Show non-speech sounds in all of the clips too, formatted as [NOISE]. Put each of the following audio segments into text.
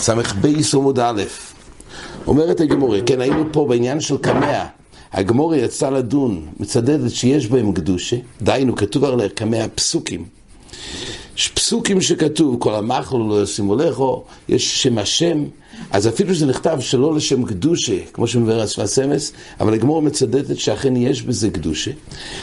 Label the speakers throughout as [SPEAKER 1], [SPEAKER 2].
[SPEAKER 1] ס"ב עמוד א', אומרת הגמורה, כן, היינו פה בעניין של קמע. הגמורה יצא לדון, מצדדת שיש בהם קדושה, דהיינו, כתוב על קמע פסוקים. יש פסוקים שכתוב, כל המחל לא ישימו לכו, יש שם השם, אז אפילו שזה נכתב שלא לשם קדושה, כמו שמבאר השפת אמס, אבל הגמור מצדדת שאכן יש בזה קדושה.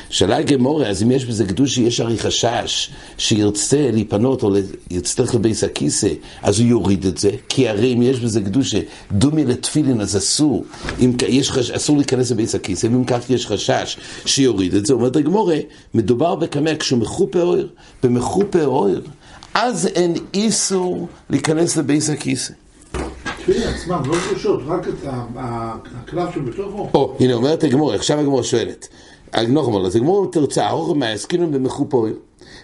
[SPEAKER 1] שאלה הגמורה, אז אם יש בזה קדושה, יש הרי חשש שירצה להיפנות או יצטרך לבייס הכיסא, אז הוא יוריד את זה, כי הרי אם יש בזה קדושה, דומי לתפילין, אז אסור, אם יש חש... אסור להיכנס לבייס הכיסא, ואם כך יש חשש שיוריד את זה, אומרת הגמורה, מדובר בקמע כשהוא מחופה אויר, במחופה אויר, אז אין איסור להיכנס לבייס הכיסא.
[SPEAKER 2] לא הקלף שבתוכו.
[SPEAKER 1] או, הנה אומרת הגמור, עכשיו הגמור שואלת. נוח אמר, אז הגמור תרצה, ארוך מהעסקינו.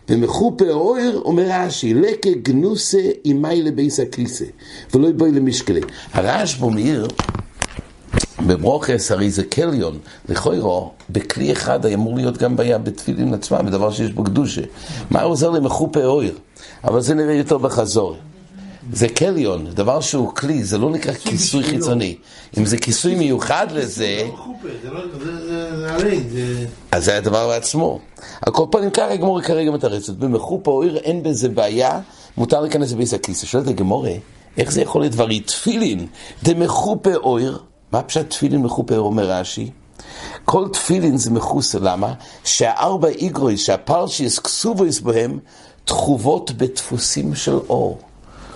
[SPEAKER 1] במחופה אויר אומר רש"י, לקה גנוסה אימי לבייס הכיסא, ולא יבואי למשקלי. הרעש בו מאיר, בברוכס הרי זה קליון, לכוירו, בכלי אחד אמור להיות גם בעיה בתפילין עצמם, בדבר שיש בו קדושה. מה עוזר למחופה אויר? אבל זה נראה יותר בחזור. זה קליון, דבר שהוא כלי, זה לא נקרא כיסוי חיצוני. אם זה כיסוי מיוחד לזה... אז זה הדבר בעצמו. על כל פנים ככה הגמורה כרגע מתרצת. במחופה או עיר אין בזה בעיה, מותר להיכנס לביס הכיסא. שואלת הגמורה, איך זה יכול להיות דברי תפילין דמחופה או עיר? מה פשוט תפילין מחופה אומר רש"י? כל תפילין זה מחוסה, למה? שהארבע איגרויס, שהפרשיס כסובויס בהם, תחובות בדפוסים של אור.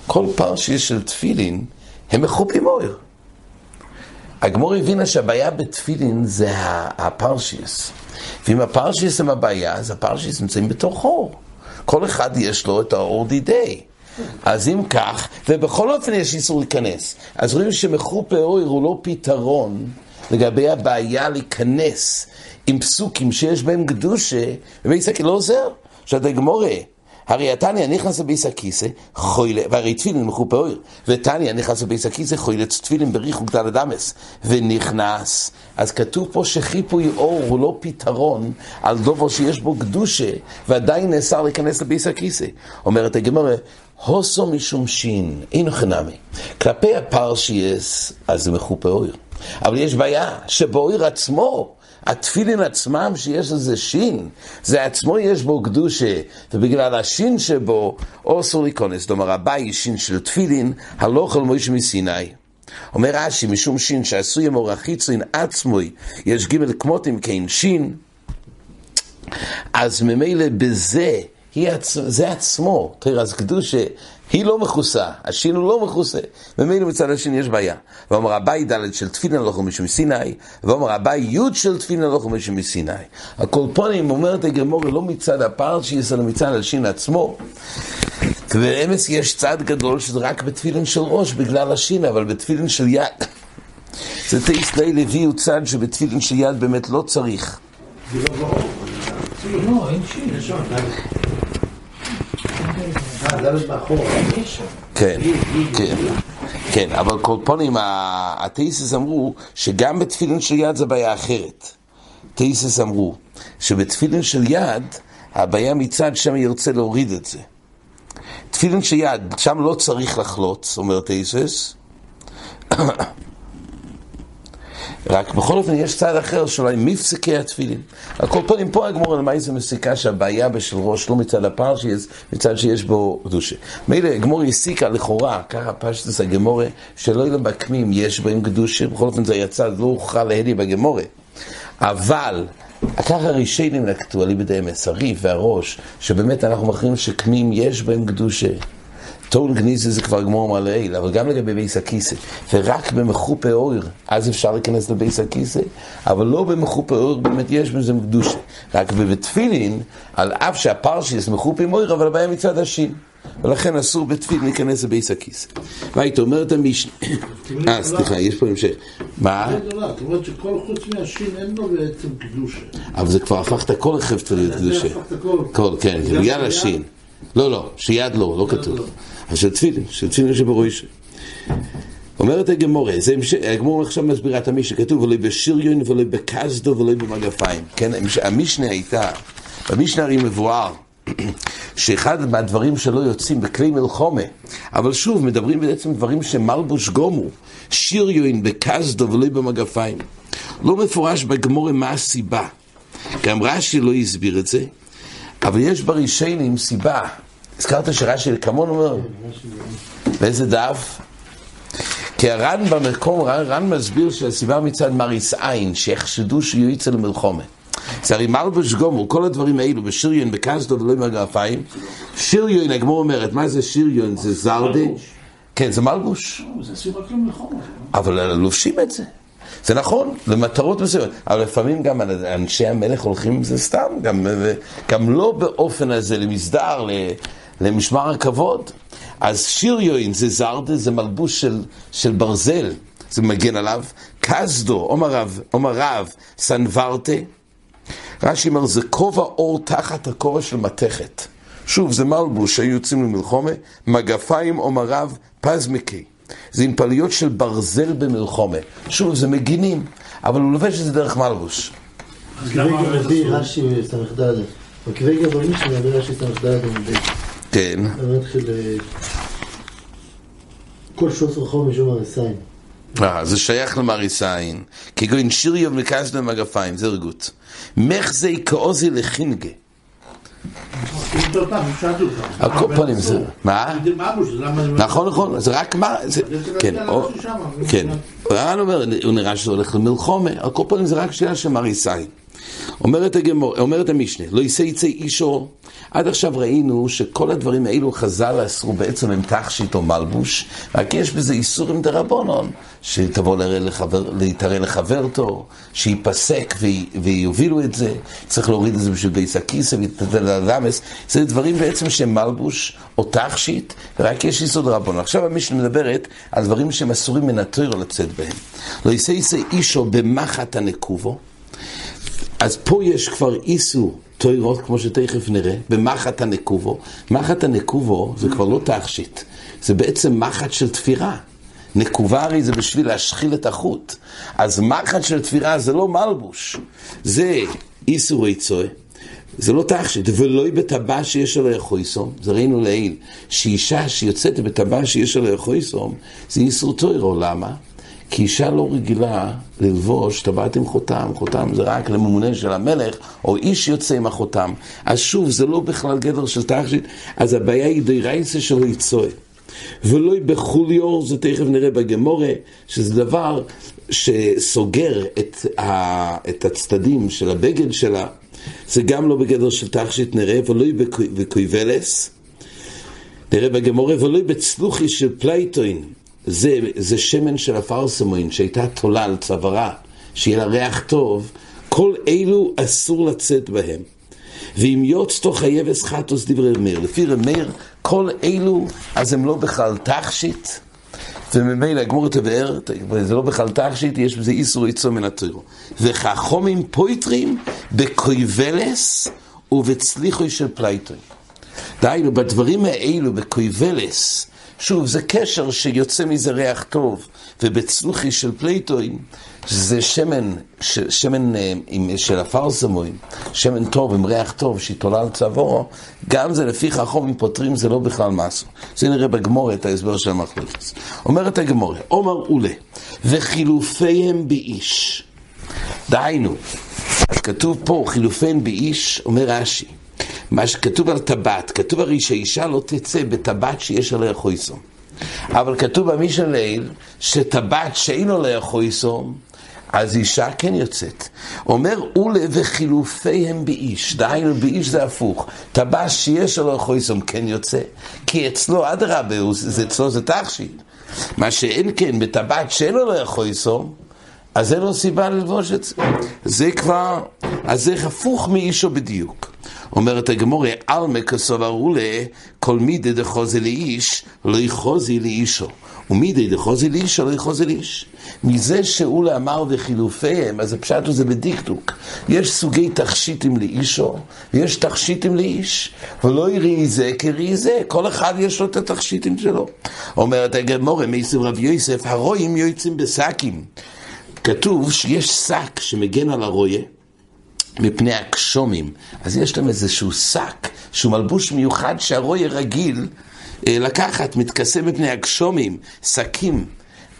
[SPEAKER 1] כל פרשיה של תפילין, הם מחופים אויר. הגמור הבינה שהבעיה בתפילין זה הפרשיס. ואם הפרשיס הם הבעיה, אז הפרשיס נמצאים בתוך אור. כל אחד יש לו את האור דידי. אז אם כך, ובכל אופן יש איסור להיכנס. אז רואים שמחופה אויר הוא לא פתרון לגבי הבעיה להיכנס עם פסוקים שיש בהם קדושה, ובעסק לא עוזר. שאתה גמורה, הרי התניא נכנס לביס הכיסא, חוילה, והרי תפילין מחופה אויר, ותניא נכנס לביס הכיסא, חוילה תפילין בריחו גדל הדמס, ונכנס. אז כתוב פה שחיפוי אור הוא לא פתרון על דובר שיש בו קדושה, ועדיין נאסר להיכנס לביס הכיסא. אומרת הגמרא, הוסו משום שין, אינו חינמי. כלפי הפרשייס, אז זה מחופה אויר. אבל יש בעיה, שבאויר עצמו, התפילין עצמם שיש לזה שין, זה עצמו יש בו קדושה, ובגלל השין שבו אוסור להיכנס. כלומר, הבאי שין של תפילין, הלוך על מוישה מסיני. אומר רש"י, משום שין שעשוי אמור החיצוין עצמוי, יש ג' כמותים כן שין, אז ממילא בזה, זה עצמו, תראה, אז קדושה היא לא מכוסה, השין הוא לא מכוסה, ממילא מצד השין יש בעיה. ואומר אביי ד' של תפילין לא חומש מסיני, ואומר אביי י' של תפילין לא חומש מסיני. הקולפונים אומרת הגמור לא מצד הפרשיס, אלא מצד השין עצמו. ובאמץ יש צד גדול שזה רק בתפילין של ראש בגלל השין, אבל בתפילין של יד. זה תאיס די לוי הוא צד שבתפילין של יד באמת לא צריך.
[SPEAKER 2] זה לא ברור. לא, אין שין.
[SPEAKER 1] כן, כן, כן, אבל קולפונים, התאיסס אמרו שגם בתפילין של יד זה בעיה אחרת. תאיסס אמרו שבתפילין של יד, הבעיה מצד שם ירצה להוריד את זה. תפילין של יד, שם לא צריך לחלוץ, אומר תאיסס. רק בכל אופן יש צד אחר שאולי מפסקי התפילין. על כל פנים פה הגמור זה מסיקה שהבעיה בשל ראש לא מצד הפרשיס, מצד שיש בו קדושה. מילא הגמור הסיקה לכאורה, ככה פשטס הגמורה, שלא יהיו בקמים יש בהם קדושה, בכל אופן זה יצא, לא הוכרע להדי בגמורה. אבל ככה רישיינים נקטו על ידי המסריף והראש, שבאמת אנחנו מכירים שקמים יש בהם קדושה. טון גניזה זה כבר גמור מלא, אבל גם לגבי בייס הכיסא, ורק במחופה אויר, אז אפשר להיכנס לבייס הכיסא, אבל לא במחופה אויר באמת יש בזה קדושה. רק בתפילין, על אף שהפרשיס מחופה עם אויר, אבל הבעיה מצד השין. ולכן אסור בתפילין להיכנס לבייס הכיסא. והיית אומרת המשנה, אה, סליחה, יש פה המשך. מה?
[SPEAKER 2] זאת אומרת שכל חוץ מהשין אין לו בעצם קדושה.
[SPEAKER 1] אבל זה כבר הפך את הכל לחפץ להיות קדושה. כל, כן, בגלל השין. לא, לא, שיד לא, לא כתוב. אז של תפילין, של תפילין שבראש. אומרת הגמורה, זה הגמורה עכשיו מסבירה את המשנה, כתוב ולא בשריון ולא בקסדו ולא במגפיים. כן, המשנה הייתה, במשנה הרי מבואר [CLEARS THROAT] שאחד מהדברים שלא יוצאים בכלי מלחומה, אבל שוב, מדברים בעצם דברים שמלבוש גומו, שיריון בקסדו ולא במגפיים. לא מפורש בגמורה מה הסיבה. גם רש"י לא הסביר את זה, אבל יש ברישיינים סיבה. הזכרת שרש"י כמון אומר, באיזה דף? כי הר"ן במקום, הר"ן מסביר שהסיבה מצד מריס עין, שיחשדו שיהיו יצא למלחומה. זה הרי מלבוש גומר, כל הדברים האלו, בשריון, בקסדו ולא עם הגרפיים. שריון, הגמור אומרת, מה זה שריון? זה זרדה? כן, זה מלבוש.
[SPEAKER 2] זה סיבה כלום מלחומה.
[SPEAKER 1] אבל לובשים את זה. זה נכון, למטרות מסוימות, אבל לפעמים גם אנשי המלך הולכים עם זה סתם, גם, גם לא באופן הזה למסדר, למשמר הכבוד. אז שיריון זה זרדה, זה מלבוש של, של ברזל, זה מגן עליו. קסדו, אומר רב, אומר רב, סנברטה. רש"י אומר, זה כובע אור תחת הכובע של מתכת. שוב, זה מלבוש שהיו יוצאים למלחומה, מגפיים, אומר רב, פזמקי. זה עם פליות של ברזל במלחומה. שוב, זה מגינים, אבל הוא לובש את זה דרך מלבוש.
[SPEAKER 3] עמוד
[SPEAKER 1] כן.
[SPEAKER 3] אה, כל 13 חומש יום הרסיים.
[SPEAKER 1] אה, זה שייך למריסאין. כגון שיריו מקסדו מגפיים, זה רגות. מחזי כאוזי לחינגה. על כל פנים זה... מה? נכון, נכון, זה רק מה... כן, או- כן. הר"ן אומר, הוא נראה שזה הולך למלחומה, על כל פנים זה רק שאלה של מריסאי. אומרת הגמור, אומרת המשנה, לא יישא יצא אישו, עד עכשיו ראינו שכל הדברים האלו חז"ל אסרו בעצם הם תכשיט או מלבוש, רק יש בזה איסורים דרבנון, שתבוא לראה לחבר, להתערא לחברתו, שייפסק וי- ויובילו את זה, צריך להוריד את זה בשביל בייס הכיסא ויתתן לדמס, זה דברים בעצם שהם מלבוש או תכשיט, ורק יש איסור דרבנון. עכשיו המשנה מדברת על דברים שהם אסורים מן התוירו לצאת בהם. לא יישא יצא אישו במחט הנקובו, אז פה יש כבר איסור תוירות, כמו שתכף נראה, במחט הנקובו. מחט הנקובו זה כבר לא תכשיט, זה בעצם מחט של תפירה. נקובה הרי זה בשביל להשחיל את החוט. אז מחט של תפירה זה לא מלבוש, זה איסור יצוי. זה לא תכשיט, ולא בטבע שיש עליה חויסום, זה ראינו לעיל, שאישה שיוצאת בטבע שיש עליה חויסום, זה איסור תוירו, למה? כי אישה לא רגילה ללבוש טבעת עם חותם, חותם זה רק לממונה של המלך, או איש יוצא עם החותם. אז שוב, זה לא בכלל גדר של תכשיט, אז הבעיה היא דיירייסה שלו יצוי. ולא בחוליור, זה תכף נראה בגמורה, שזה דבר שסוגר את, ה, את הצדדים של הבגד שלה, זה גם לא בגדר של תכשיט נראה, ולא בקויבלס, נראה בגמורה, ולא בצלוחי של פלייטוין, זה, זה שמן של הפרסמוין שהייתה תולה על צווארה, שיהיה לה ריח טוב, כל אלו אסור לצאת בהם. ואם יוצתו חייבס חטוס דברי רמיר. לפי רמיר, כל אלו, אז הם לא בכלל תכשיט, וממילא הגמור תבאר, זה לא בכלל תכשיט, יש בזה איסור יצוא מן הטרור. וכחומים פויטרים בקויבלס ובצליחוי של פלייטוי. דהיינו, בדברים האלו, בקויבלס, שוב, זה קשר שיוצא מזה ריח טוב, ובצלוחי של פלייטוין, זה שמן, ש, שמן אה, עם, של הפרסמוין, שמן טוב עם ריח טוב שהתעולה על צווארו, גם זה לפי חכמים פותרים, זה לא בכלל משהו. זה נראה בגמורה את ההסבר של המחלוקת. אומרת הגמורה, עומר עולה, וחילופיהם באיש. דהיינו, כתוב פה, חילופיהם באיש, אומר רש"י, מה שכתוב על טבעת, כתוב הרי שהאישה לא תצא בטבעת שיש עליה חויסום. אבל כתוב במשנה לעיל שטבעת שאין עליה חויסום, אז אישה כן יוצאת. אומר אולה וחילופיהם באיש, דהיינו באיש זה הפוך. טבעת שיש עליה חויסום כן יוצא, כי אצלו אדרבה, אצלו זה תכשיט. מה שאין כן בטבעת שאין עליה חויסום, אז אין לו סיבה ללבוש את זה. זה כבר, אז זה הפוך מאישו בדיוק. אומרת הגמורה, מקסוב ארולה, כל מידי דחוזי לאיש, לא יחוזי לאישו. ומידי דחוזי לאישו, לא יחוזי לאיש. מזה שאולה אמר וחילופיהם, אז הפשט זה בדקדוק. יש סוגי תכשיטים לאישו, ויש תכשיטים לאיש. ולא יראי זה כראי זה, כל אחד יש לו את התכשיטים שלו. אומרת הגמורה, מייסב רב יוסף, הרועים יוצאים בשקים. כתוב שיש שק שמגן על הרויה, מפני הגשומים. אז יש להם איזשהו שק, שהוא מלבוש מיוחד שהרוי רגיל אה, לקחת, מתכסה מפני הגשומים, שקים.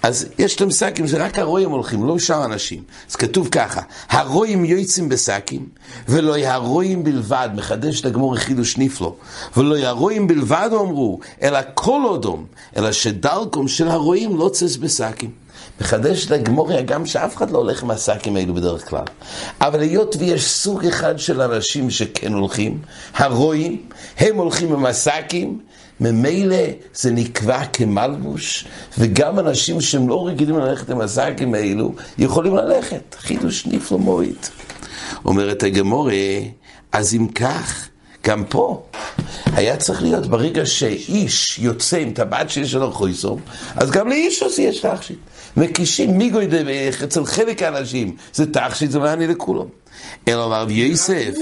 [SPEAKER 1] אז יש להם שקים, זה רק הרועים הולכים, לא שאר אנשים. אז כתוב ככה, הרועים יועצים בשקים, ולא הרועים בלבד, מחדש את הגמור חידוש נפלו, ולא הרועים בלבד אמרו, אלא כל אודום, אלא שדלקום של הרועים לא צס בשקים. מחדש את הגמוריה גם שאף אחד לא הולך עם השקים האלו בדרך כלל. אבל היות ויש סוג אחד של אנשים שכן הולכים, הרועים, הם הולכים עם השקים, ממילא זה נקבע כמלבוש, וגם אנשים שהם לא רגילים ללכת עם השקים האלו, יכולים ללכת. חידוש נפלא מועיד. אומרת הגמורה, אז אם כך, גם פה, היה צריך להיות ברגע שאיש יוצא עם טבעת שיש לו חויסום, אז גם לאיש עושה יש תכשיט. מקישים מיגוי דבך אצל חלק האנשים, זה תכשיט, זה מעניין לכולם. אלא אמר רבי יוסף,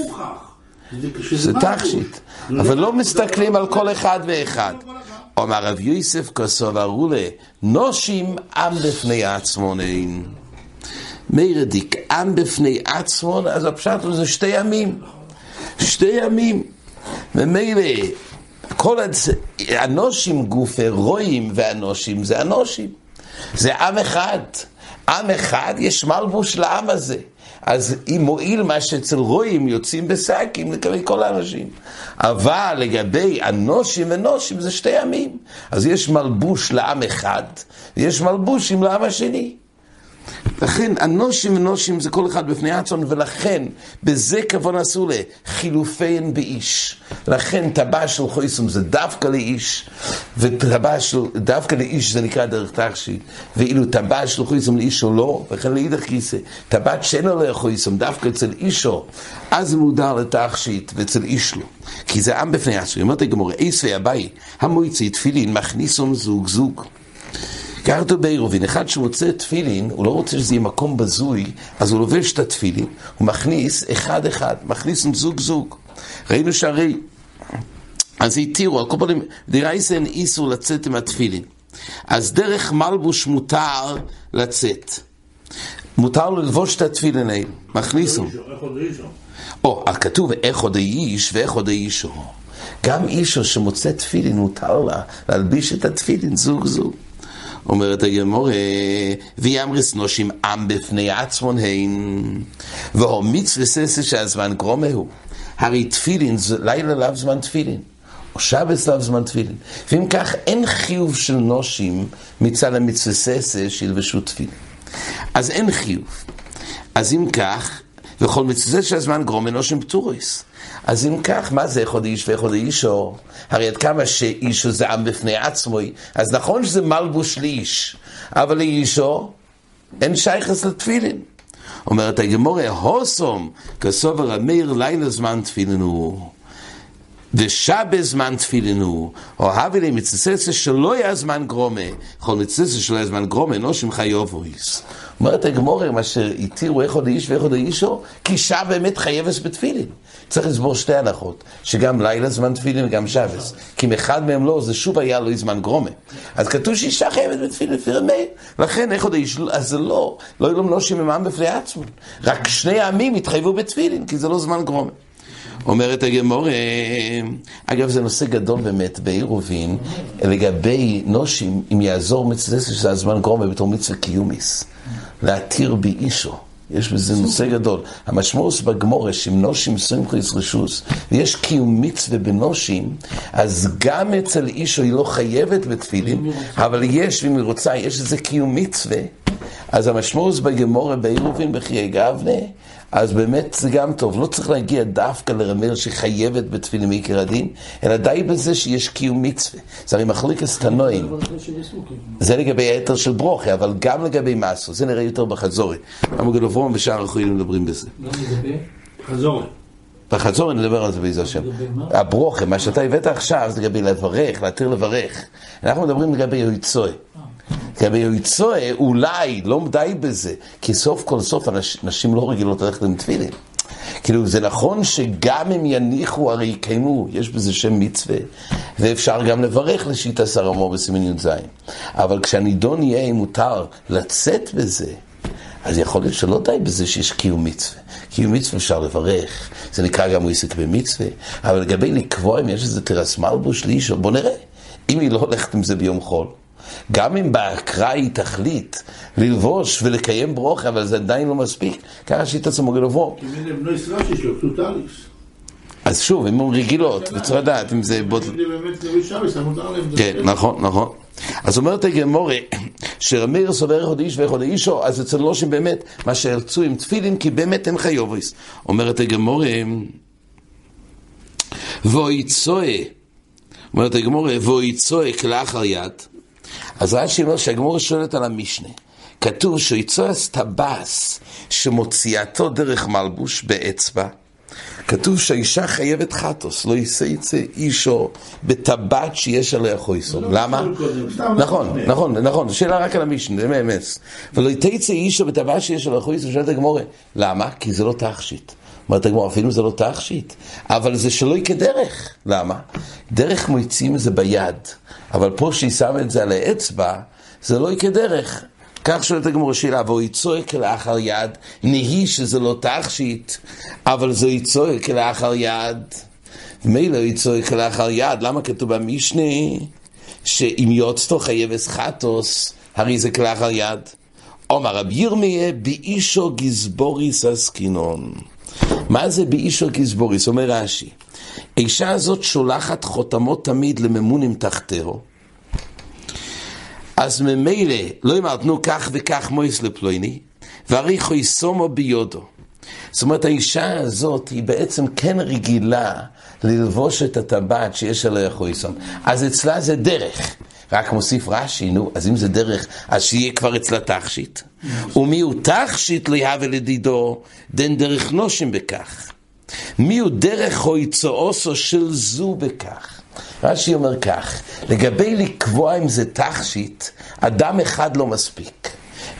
[SPEAKER 1] זה תכשיט, אבל לא מסתכלים על כל אחד ואחד. אומר רב יוסף כסוב ארולה, נושים עם בפני עצמונן. מיירדיק, עם בפני עצמון, אז הפשט הוא זה שתי ימים. שתי ימים. ומילא, כל. הנושים גופי רואים והנושים זה הנושים. זה עם אחד. עם אחד, יש מלבוש לעם הזה. אז אם מועיל מה שאצל רואים יוצאים בשקים לגבי כל האנשים. אבל לגבי אנושים ונושים זה שתי עמים. אז יש מלבוש לעם אחד, ויש מלבושים לעם השני. לכן אנושים ונושים זה כל אחד בפני עצון, ולכן בזה כבון עשו לחילופיין באיש. לכן טבע של חויסום זה דווקא לאיש, וטבע של דווקא לאיש זה נקרא דרך תכשיט, ואילו טבע של חויסום לאישו לא, וכן לאידך כיסא. טבעת שאינו לו חויסום דווקא אצל אישו, אז זה מודר לתכשיט, ואצל איש לא. כי זה עם בפני עצון. אומרת הגמורה, עשוי הבאי, המועצי תפילין מכניסום זוג זוג. כתוב בעירובין, אחד שמוצא תפילין, הוא לא רוצה שזה יהיה מקום בזוי, אז הוא לובש את התפילין, הוא מכניס אחד אחד, מכניס זוג זוג. ראינו שהרי, אז התירו, על כל פנים, דרייסן איסור לצאת עם התפילין. אז דרך מלבוש מותר לצאת. מותר ללבוש את התפילין האלה, מכניסו. או, כתוב איך עוד האיש ואיך עוד האישו. גם אישו שמוצא תפילין, מותר לה להלביש את התפילין זוג זוג. אומרת הגמורה, ויאמרס נושים עם בפני עצמון הן, והוא מצווה שהזמן קרומה הוא. הרי תפילין, לילה לאו זמן תפילין, או שבס לאו זמן תפילין. ואם כך, אין חיוב של נושים מצד המצווה ססה שילבשו תפילין. אז אין חיוב. אז אם כך, וכל מצווה שהזמן גרומה נושים פטוריס. אז אם כך, מה זה אחד איש ואחד אישו? הרי עד כמה שאישו זה עם בפני עצמו, אז נכון שזה מלבוש לאיש, אבל לאישו אין שייכס לתפילין. אומרת הגמורה, הוסום, כסובר המאיר לילה זמן תפילין הוא. ושבה זמן תפילין הוא, או הביא לי מצססה שלא יהיה זמן גרומה, כל מצססה שלא יהיה זמן גרומה, נושם חיובויס. אומרת הגמורה, מה שהתירו איך עוד איש ואיך עוד אישו, כי אישה באמת חייבת בתפילין. צריך לסבור שתי הנחות, שגם לילה זמן תפילין וגם שבס. כי אם אחד מהם לא, זה שוב היה לו זמן גרומה. אז כתוב שאישה חייבת בתפילין לפי רמי, לכן איך עוד איש, אז זה לא, לא יהיו לו מנושים ממעם בפני עצמו. רק שני העמים התחייבו בתפילין, כי זה לא זמן גרומה. אומרת הגמורה, אגב זה נושא גדול באמת בעירובין, לגבי נושים, אם יעזור מצווה שזה הזמן גרומה בתור מצווה קיומיס, להתיר באישו. יש בזה נושא גדול. המשמעות בגמורה, שאם נושים סמכויס רשוס, ויש קיום מצווה בנושים, אז גם אצל אישו היא לא חייבת בתפילין, אבל יש, אם היא רוצה, יש איזה קיום מצווה. אז המשמעות בגמורה בעירובין בחיי גבנה, אז באמת זה גם טוב. לא צריך להגיע דווקא לרמר שחייבת בתפילין מעיקר הדין, אלא די בזה שיש קיום מצווה. זה הרי מחלוקת תנועים. זה לגבי היתר של ברוכה, אבל גם לגבי מסו. זה נראה יותר בחזורי. המוגל אברום ושאר החויים מדברים בזה.
[SPEAKER 2] גם לגבי? חזורי.
[SPEAKER 1] בחזור נדבר על זה בעזר השם. הברוכה, מה שאתה הבאת עכשיו זה לגבי לברך, להתיר לברך. אנחנו מדברים לגבי יועצוי. יועצוי, אולי, לא די בזה, כי סוף כל סוף נשים לא רגילות ללכת עם תפילין. כאילו, זה נכון שגם אם יניחו, הרי יקיימו, יש בזה שם מצווה, ואפשר גם לברך לשיטה עשר אמור בסימן י"ז. אבל כשהנידון יהיה אם מותר לצאת בזה, אז יכול להיות שלא די בזה שיש קיום מצווה. קיום מצווה אפשר לברך, זה נקרא גם הוא עסק במצווה, אבל לגבי לקבוע אם יש איזה תרס מלבוש לאישו, בוא נראה. אם היא לא הולכת עם זה ביום חול, גם אם באקרא היא תחליט ללבוש ולקיים ברוך, אבל זה עדיין לא מספיק, ככה
[SPEAKER 2] אין שיש לו פלוטליס.
[SPEAKER 1] אז שוב, הן רגילות, וצריך לדעת אם זה... כן. נכון, נכון. אז אומרת הגמורה, שרמיר סובר אחד איש ואחד אישו, אז אצל לושים באמת, מה שהרצו עם תפילין, כי באמת הם חיובריס. אומרת הגמורה, ואוי צועה, אומרת הגמורה, ואוי צועה כלאחר יד. אז רש"י אומר שהגמורה שואלת על המשנה. כתוב שיצועס טבס שמוציאתו דרך מלבוש באצבע. כתוב שהאישה חייבת חטוס, לא יישא יצא אישו בטבעת שיש עליה חויסום.
[SPEAKER 2] לא
[SPEAKER 1] למה?
[SPEAKER 2] קודם, סתם
[SPEAKER 1] נכון,
[SPEAKER 2] לפני.
[SPEAKER 1] נכון, נכון, שאלה רק על המשנה, זה מאמץ. ולא תצא אישו בטבעת שיש עליה חויסום, שואלת הגמורה, למה? כי זה לא תכשיט. אומרת הגמורה, אפילו זה לא תכשיט, אבל זה יהיה כדרך. למה? דרך מוציאים זה ביד, אבל פה שהיא שמה את זה על האצבע, זה לא כדרך. כך שואלת הגמורה שאלה, והוא יצועק לאחר יד, נהי שזה לא תכשיט, אבל זה יצועק לאחר יד. מילא יצועק לאחר יד, למה כתוב במשנה שאם יוצתו חייבס חטוס, הרי זה כלאחר יד. אומר רב ירמיה, באישו גזבוריס עסקינון. מה זה באישו גזבוריס? אומר רש"י, האישה הזאת שולחת חותמות תמיד לממונים תחתרו. אז ממילא, לא אמרת, נו כך וכך מויס לפלויני, ואריכו יסומו ביודו. זאת אומרת, האישה הזאת היא בעצם כן רגילה ללבוש את הטבעת שיש עליה חויסום. אז אצלה זה דרך. רק מוסיף רש"י, נו, אז אם זה דרך, אז שיהיה כבר אצלה תכשיט. ומי הוא תכשיט לא יהווה לדידו, דן דרך נושים בכך. מי הוא דרך הויצואוסו של זו בכך. רש"י אומר כך, לגבי לקבוע אם זה תכשיט, אדם אחד לא מספיק.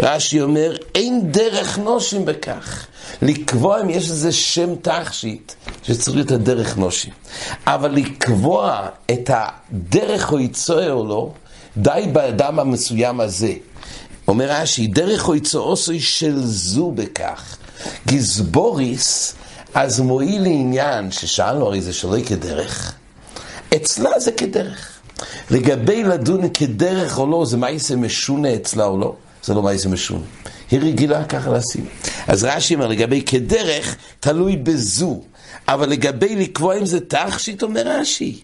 [SPEAKER 1] רש"י אומר, אין דרך נושים בכך. לקבוע אם יש איזה שם תכשיט, שצריך להיות הדרך נושים. אבל לקבוע את הדרך או יצואה או לא, די באדם המסוים הזה. אומר רש"י, דרך או יצואוסוי של זו בכך. גזבוריס, אז מועיל לעניין ששאלנו, הרי זה שלא כדרך. אצלה זה כדרך. לגבי לדון כדרך או לא, זה מעשה משונה אצלה או לא, זה לא מעשה משונה. היא רגילה ככה לשים. אז רש"י אומר, לגבי כדרך, תלוי בזו. אבל לגבי לקבוע אם זה תכשיט, אומר רש"י.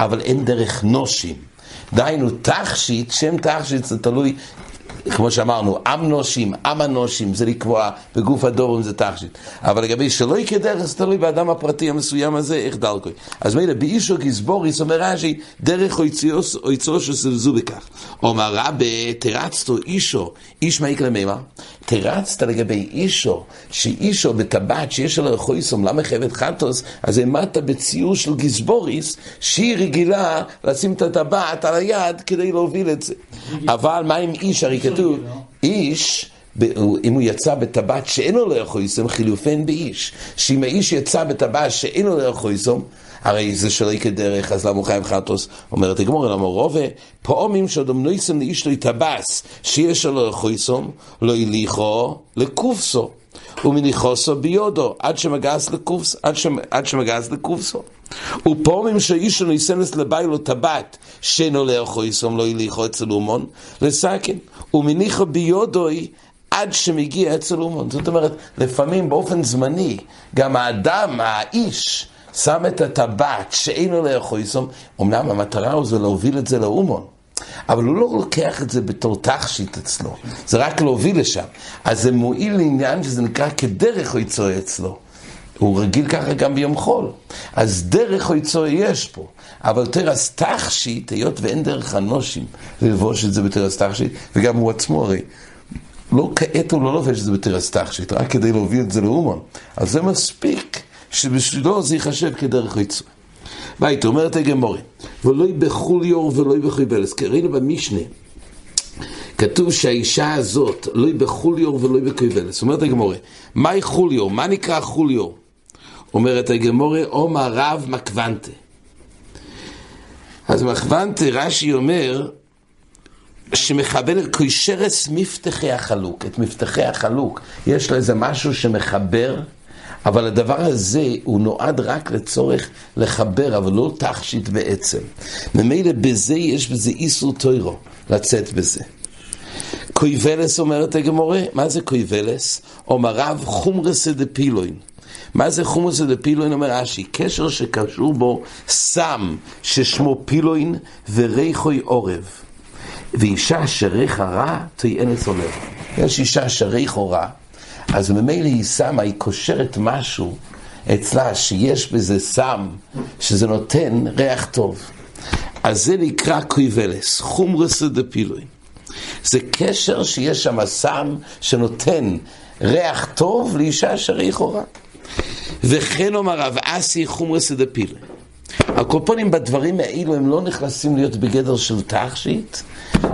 [SPEAKER 1] אבל אין דרך נושים. דהיינו, תכשיט, שם תכשיט זה תלוי, כמו שאמרנו, עם נושים, עם הנושים, זה לקבוע בגוף הדור אם זה תכשיט. אבל לגבי שלא יקרה זה תלוי באדם הפרטי המסוים הזה, איך דרכו. אז מילא, באישו גזבוריס, אומר רש"י, דרך או יצאו שסלזו בכך. אומר רבה, תרצתו אישו, איש מה יקרה מימה? תרצת לגבי אישו, שאישו בטבעת שיש עליו חויסום, למה חייבת חטוס, אז העמדת בציור של גזבוריס, שהיא רגילה לשים את הטבעת על היד כדי להוביל את זה. אבל מה עם איש? הרי כתוב, איש... אם הוא יצא בטבעת שאין לו לאכויסום, חילופן באיש. שאם האיש יצא בטבעת שאין לו לאכויסום, הרי זה שלא יקרה דרך, אז למה הוא חייב חטוס? אומרת הגמור, למה רובה, פעמים שאדם נויסם לאיש לא יטבס, שיש לו לאכויסום, לא יליחו לקופסו. ומניחוסו ביודו, עד שמגס לקופס, עד, שמ, עד שמגס לקופסו. ופעמים שאיש לא ניסנס לביילו טבעת, שאינו לאכויסום, לא יליחו אצל אומון, לסכן. ומניחו ביודוי, עד שמגיע אצל אומון. זאת אומרת, לפעמים באופן זמני, גם האדם, האיש, שם את הטבעת שאינו לאכויסום, אמנם המטרה הוא זה להוביל את זה לאומון. אבל הוא לא לוקח את זה בתור תכשיט אצלו, זה רק להוביל לשם. אז זה מועיל לעניין שזה נקרא כדרך או יצוא אצלו. הוא רגיל ככה גם ביום חול. אז דרך או יצוא יש פה. אבל אז תכשיט, היות ואין דרך הנושים ללבוש את זה בתר אז תכשיט, וגם הוא עצמו הרי. לא כעת הוא לא לובש את זה בתר אז תכשיט, רק כדי להוביל את זה לאומון. אז זה מספיק שבשבילו זה ייחשב כדרך או יצוא. והייתי אומרת הגמורה, ולא בחוליור ולא בחויבלס, כי ראינו במשנה, כתוב שהאישה הזאת, לא בחוליור ולא בחויבלס. אומרת הגמורה, מהי חוליור? מה נקרא חוליור? אומרת הגמורה, עומר רב מקוונטה. אז מקוונטה, רש"י אומר, את קוישרס מפתחי החלוק, את מפתחי החלוק. יש לו איזה משהו שמחבר, אבל הדבר הזה הוא נועד רק לצורך לחבר, אבל לא תכשיט בעצם. ממילא בזה יש בזה איסור טוירו, לצאת בזה. קויבלס אומרת הגמורה, מה זה קויבלס? אומר רב חומרסא דפילוין. מה זה חומרסא דפילוין? אומר רש"י, קשר שקשור בו סם ששמו פילוין וריחוי עורב. ואישה שריחה רע תהיינה עולב. יש אישה שריחו רע, אז ממילא היא שמה, היא קושרת משהו אצלה שיש בזה סם, שזה נותן ריח טוב. אז זה נקרא קויבלס, חומרסא דפילוין. זה קשר שיש שם סם שנותן ריח טוב לאישה שריחו רע. וכן אומר רב אסי חומרסא דפילוין. הקופונים בדברים האלו הם לא נכנסים להיות בגדר של תכשיט,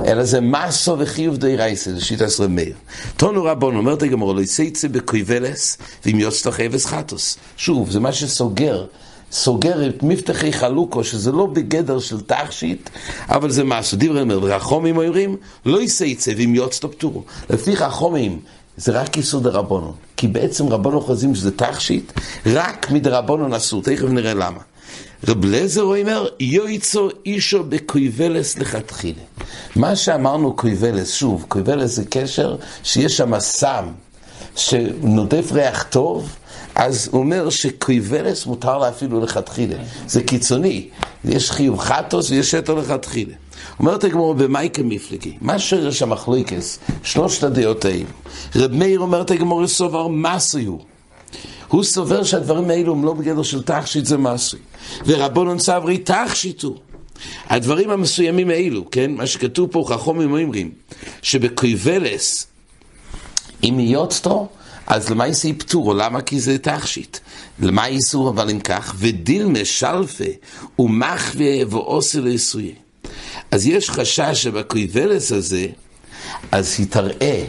[SPEAKER 1] אלא זה מסו וחיוב די רייסה, זה שיטה עשרה מאיר. תונו רבון, אומרת הגמור, לא יצייצה בקויבלס, ואם יוצא חייבס חטוס. שוב, זה מה שסוגר, סוגר את מבטחי חלוקו, שזה לא בגדר של תכשיט, אבל זה מסו. דברי אומר, והחומים אומרים, לא יצייצה, ואם יוצא פטורו. לפי החומים, זה רק יסוד הרבונו. כי בעצם רבונו חוזים שזה תכשיט, רק מדרבונו אסור. תכף נראה למה. רב לזר אומר, יויצו אישו בקויבלס לכתחילה. מה שאמרנו קויבלס, שוב, קויבלס זה קשר שיש שם סם שנודף ריח טוב, אז הוא אומר שקויבלס מותר לה אפילו לכתחילה. זה קיצוני, יש חיוב חטוס ויש יתר לכתחילה. אומרת הגמור במייקה מפלגי, מה שרש המחלוקס, שלושת הדעות האלו. רב מאיר אומרת הגמור סובר מסויו. הוא סובר שהדברים האלו הם לא בגדר של תכשיט זה מסוי. ורבונון סברי תכשיטו. הדברים המסוימים האלו, כן, מה שכתוב פה, חכומים אומרים, שבקויבלס, אם יוצטו, אז למה יעשה פטורו? למה? כי זה תכשיט. למה איסור אבל אם כך? ודילמה שלפה ומחווה ועושה ליסויה. אז יש חשש שבקויבלס הזה, אז היא תראה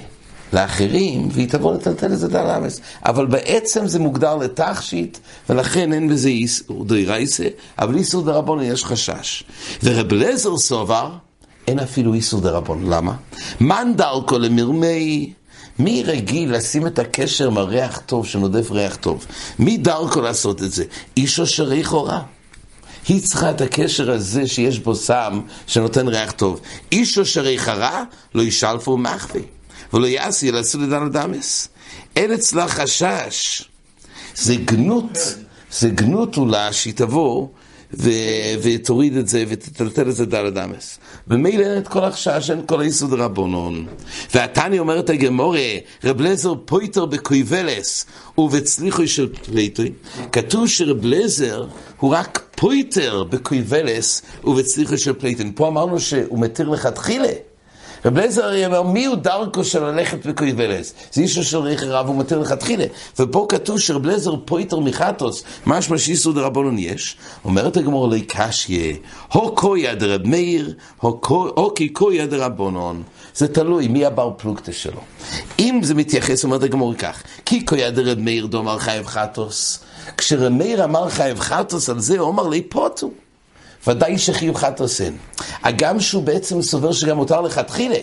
[SPEAKER 1] לאחרים, והיא תבוא לטלטל את זה דל אמס. אבל בעצם זה מוגדר לתכשיט, ולכן אין בזה איסור דרייסה, אבל איסור דרבון יש חשש. ורב לזר סובר, אין אפילו איסור דרבון. למה? מן דלקו למרמי... מי רגיל לשים את הקשר עם הריח טוב, שנודף ריח טוב? מי דרכו לעשות את זה? אישו שריחו רע. היא צריכה את הקשר הזה שיש בו סם שנותן ריח טוב. אישו שריח רע, לא ישלפו מחווה. ולא יעשי אלא עשו לדן אדמס. אין אצלה חשש. זה גנות, זה גנות אולי שהיא תבוא ו- ותוריד את זה ותטלטל את זה דל אדמס. ומילא אין את כל החשש, אין כל היסוד רבונון. והתני אומרת הגמורה, רב לזר פויטר בקויבלס ובצליחוי של פליטוי. כתוב שרב לזר הוא רק פויטר בקויבלס ובצליחוי של פליטוי. פה אמרנו שהוא מתיר לכתחילה. רב אליעזר הרי אומר, מי הוא דרכו של ללכת בקויבלס? זה אישו של ריח רב ומתיר לכתחילה. ופה כתוב שרב אליעזר פויטר מחטוס, משמע שאיסור דרבנון יש. אומרת הגמור לי קשיה, הו קויה דרב מאיר, הו כי קויה דרבנון. זה תלוי מי הבר פלוגתא שלו. אם זה מתייחס, אומרת הגמור כך, כי קויה דרב מאיר דומר חייב חטוס. כשרב מאיר אמר חייב חטוס על זה, הוא אמר לי פוטו. ודאי שחיוב חטוס אין. הגם שהוא בעצם סובר שגם מותר לכתחילה.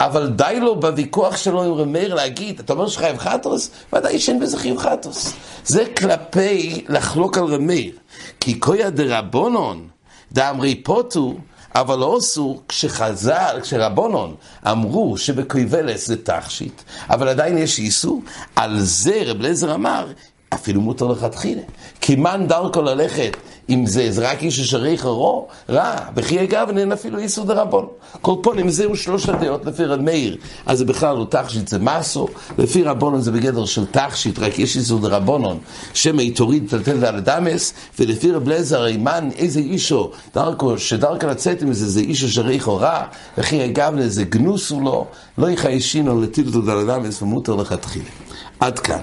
[SPEAKER 1] אבל די לו בוויכוח שלו עם רמיר להגיד, אתה אומר שחייב חטוס? ודאי שאין בזה חיוב חטוס. זה כלפי לחלוק על רמיר. כי קויה דרבונון, דאמרי פוטו, אבל לא עשו כשחז"ל, כשרבונון אמרו שבקויבלס זה תכשיט, אבל עדיין יש איסור, על זה רב לזר אמר, אפילו מותר לכתחילה. כי מן דרכו ללכת אם זה, רק איש אשר ריחו רע, אגב, אין אפילו איסור דרבון. כל פונים, זהו שלוש הדעות לפי רד מאיר, אז זה בכלל לא תכשיט, זה מסו, לפי רבונון זה בגדר של תכשיט, רק יש איסור דרבונון, שמא תוריד טלטל דל דמס, ולפי רב לזר, אימן, איזה אישו, דרכו, שדרכו לצאת עם זה, זה איש אשר ריחו רע, בכי אגב, זה גנוסו לו, לא יחיישינו לטילטו דל דמס ומותר לכתחילה. עד כאן.